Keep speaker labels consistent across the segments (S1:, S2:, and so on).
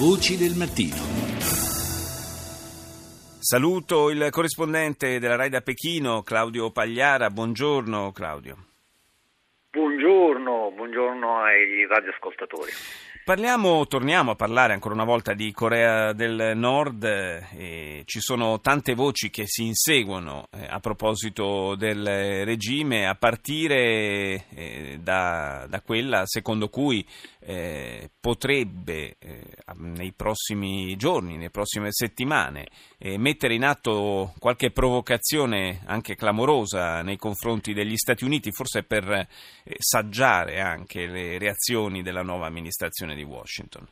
S1: Voci del mattino.
S2: Saluto il corrispondente della RAI da Pechino, Claudio Pagliara. Buongiorno Claudio.
S3: Buongiorno, ai radioascoltatori.
S2: Parliamo, torniamo a parlare ancora una volta di Corea del Nord. Eh, ci sono tante voci che si inseguono eh, a proposito del regime, a partire eh, da, da, quella secondo cui eh, potrebbe nei prossimi giorni, nelle prossime settimane, mettere in atto qualche provocazione anche clamorosa nei confronti degli Stati Uniti, forse per saggiare anche le reazioni della nuova amministrazione di Washington.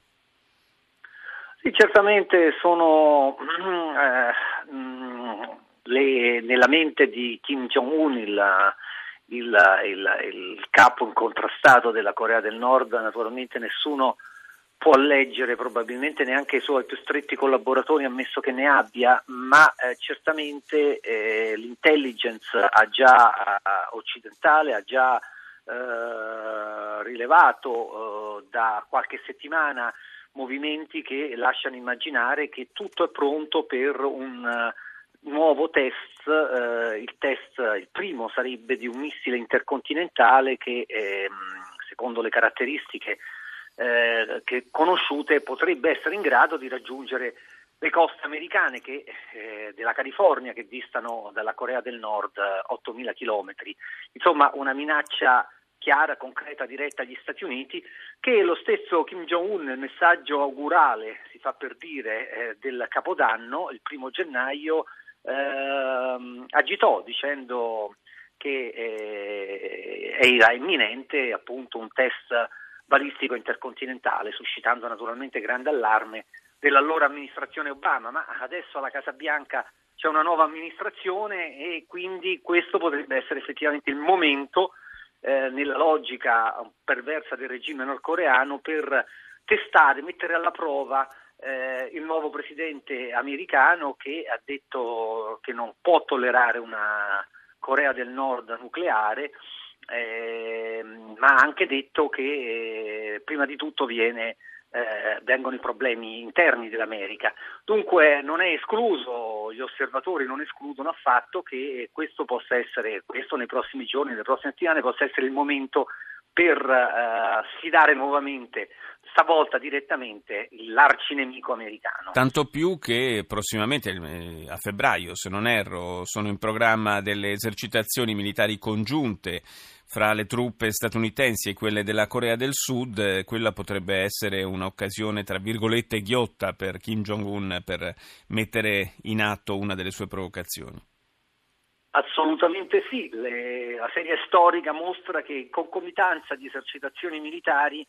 S3: Sì, certamente sono eh, mm, le, nella mente di Kim Jong-un il, il, il, il, capo incontrastato della Corea del Nord, naturalmente nessuno può leggere, probabilmente neanche i suoi più stretti collaboratori, ammesso che ne abbia, ma eh, certamente eh, l'intelligence ha già, eh, occidentale ha già eh, rilevato eh, da qualche settimana movimenti che lasciano immaginare che tutto è pronto per un uh, nuovo test, uh, il test, il primo sarebbe di un missile intercontinentale che ehm, secondo le caratteristiche eh, che conosciute potrebbe essere in grado di raggiungere le coste americane che, eh, della California che distano dalla Corea del Nord 8.000 chilometri. Insomma una minaccia chiara, concreta, diretta agli Stati Uniti, che lo stesso Kim Jong-un nel messaggio augurale, si fa per dire, eh, del Capodanno, il primo gennaio, eh, agitò dicendo che eh, era imminente appunto un test balistico intercontinentale, suscitando naturalmente grande allarme dell'allora amministrazione Obama, ma adesso alla Casa Bianca c'è una nuova amministrazione e quindi questo potrebbe essere effettivamente il momento eh, nella logica perversa del regime nordcoreano per testare, mettere alla prova eh, il nuovo presidente americano che ha detto che non può tollerare una Corea del Nord nucleare, eh, ma ha anche detto che eh, prima di tutto viene eh, vengono i problemi interni dell'America. Dunque non è escluso, gli osservatori non escludono affatto che questo possa essere, questo nei prossimi giorni, nelle prossime settimane, possa essere il momento per eh, sfidare nuovamente, stavolta direttamente, l'arcinemico americano.
S2: Tanto più che prossimamente, eh, a febbraio, se non erro, sono in programma delle esercitazioni militari congiunte fra le truppe statunitensi e quelle della Corea del Sud, eh, quella potrebbe essere un'occasione, tra virgolette, ghiotta per Kim Jong-un per mettere in atto una delle sue provocazioni.
S3: Assolutamente sì, Le, la serie storica mostra che in concomitanza di esercitazioni militari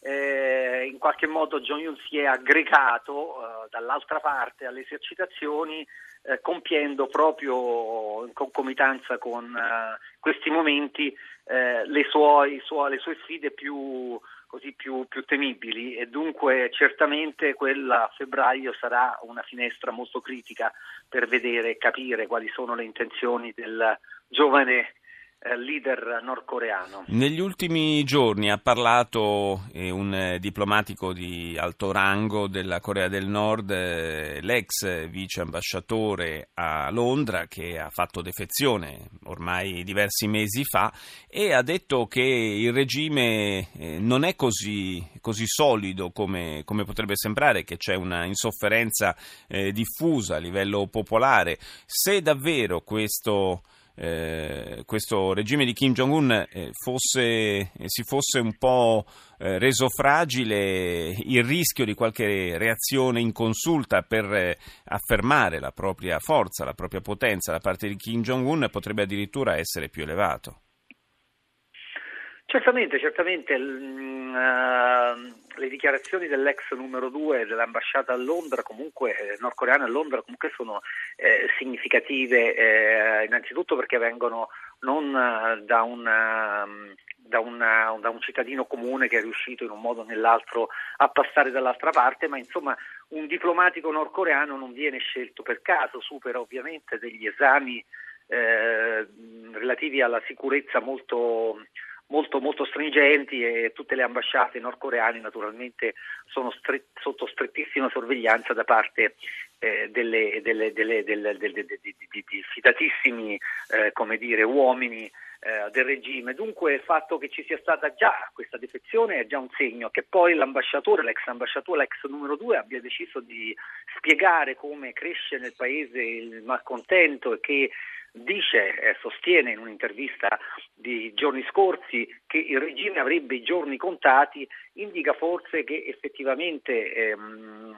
S3: eh, in qualche modo Jong-un si è aggregato eh, dall'altra parte alle esercitazioni eh, compiendo proprio in concomitanza con eh, questi momenti eh, le, suoi, sue, le, sue, sfide più, così, più, più, temibili. E dunque certamente quella a febbraio sarà una finestra molto critica per vedere e capire quali sono le intenzioni del giovane leader nordcoreano.
S2: Negli ultimi giorni ha parlato eh, un eh, diplomatico di alto rango della Corea del Nord, eh, l'ex vice ambasciatore a Londra che ha fatto defezione ormai diversi mesi fa e ha detto che il regime eh, non è così, così solido come, come, potrebbe sembrare, che c'è una insofferenza eh, diffusa a livello popolare. Se davvero questo eh, questo regime di Kim Jong-un eh, fosse, eh, si fosse un po' reso fragile, il rischio di qualche reazione inconsulta per affermare la propria forza, la propria potenza da parte di Kim Jong-un potrebbe addirittura essere più elevato.
S3: Certamente, certamente uh, le dichiarazioni dell'ex numero due dell'ambasciata a Londra, comunque eh, nordcoreana a Londra, comunque sono eh, significative, eh, innanzitutto perché vengono non uh, da, una, da, una, da, un cittadino comune che è riuscito in un modo o nell'altro a passare dall'altra parte, ma insomma un diplomatico nordcoreano non viene scelto per caso, supera ovviamente degli esami eh, relativi alla sicurezza molto molto, molto stringenti e tutte le ambasciate nordcoreane naturalmente sono stret- sotto strettissima sorveglianza da parte eh, delle, delle, di, fidatissimi eh, dire, uomini eh, del regime. Dunque il fatto che ci sia stata già questa defezione è già un segno che poi l'ambasciatore, l'ex ambasciatore, l'ex numero due abbia deciso di spiegare come cresce nel paese il malcontento e che dice, eh, sostiene in un'intervista di giorni scorsi che il regime avrebbe i giorni contati, indica forse che effettivamente ehm,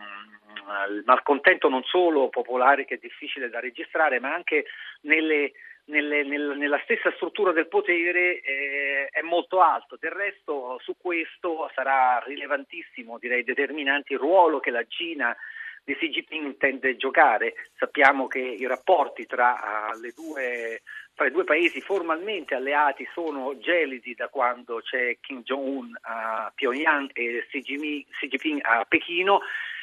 S3: il malcontento non solo popolare che è difficile da registrare, ma anche nelle, nelle, nel, nella stessa struttura del potere eh, è molto alto. Del resto su questo sarà rilevantissimo, direi determinante il ruolo che la Cina di Xi Jinping intende giocare. Sappiamo che i rapporti tra, uh, due, tra, i due paesi formalmente alleati sono gelidi da quando c'è Kim Jong-un a Pyongyang e Xi Jinping a Pechino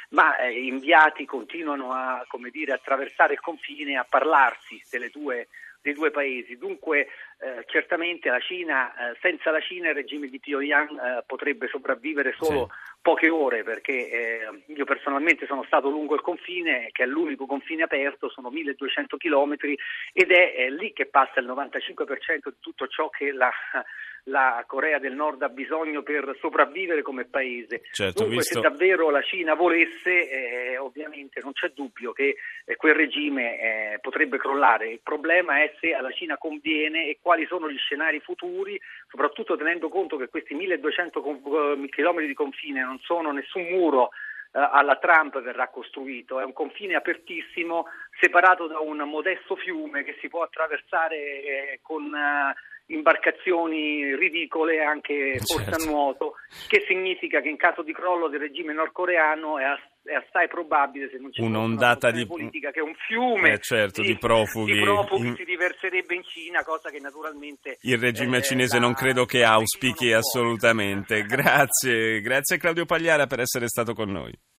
S3: ma eh, inviati continuano a dire, attraversare il confine a parlarsi due dei due paesi. Dunque eh, certamente la Cina, eh, senza la Cina il regime di Pyongyang eh, potrebbe sopravvivere solo sì. Poche ore perché eh, io personalmente sono stato lungo il confine, che è l'unico confine aperto, sono 1200 chilometri ed è lì che passa il 95% di tutto ciò che la la Corea del Nord ha bisogno per sopravvivere come paese. Certo, Dunque, visto... se davvero la Cina volesse, eh, ovviamente non c'è dubbio che eh, quel regime eh, potrebbe crollare. Il problema è se alla Cina conviene e quali sono gli scenari futuri, soprattutto tenendo conto che questi 1200 km di confine non sono nessun muro eh, alla Trump verrà costruito, è un confine apertissimo separato da un modesto fiume che si può attraversare eh, con imbarcazioni ridicole anche forse certo. a nuoto, che significa che in caso di crollo del regime nordcoreano è, è assai probabile se non c'è
S2: un'ondata
S3: una di politica che un fiume
S2: eh certo, di, di, profughi,
S3: di profughi in... si riverserebbe in Cina, cosa che naturalmente
S2: il regime eh, cinese non credo che auspichi assolutamente. Grazie, grazie Claudio Pagliara per essere stato con noi.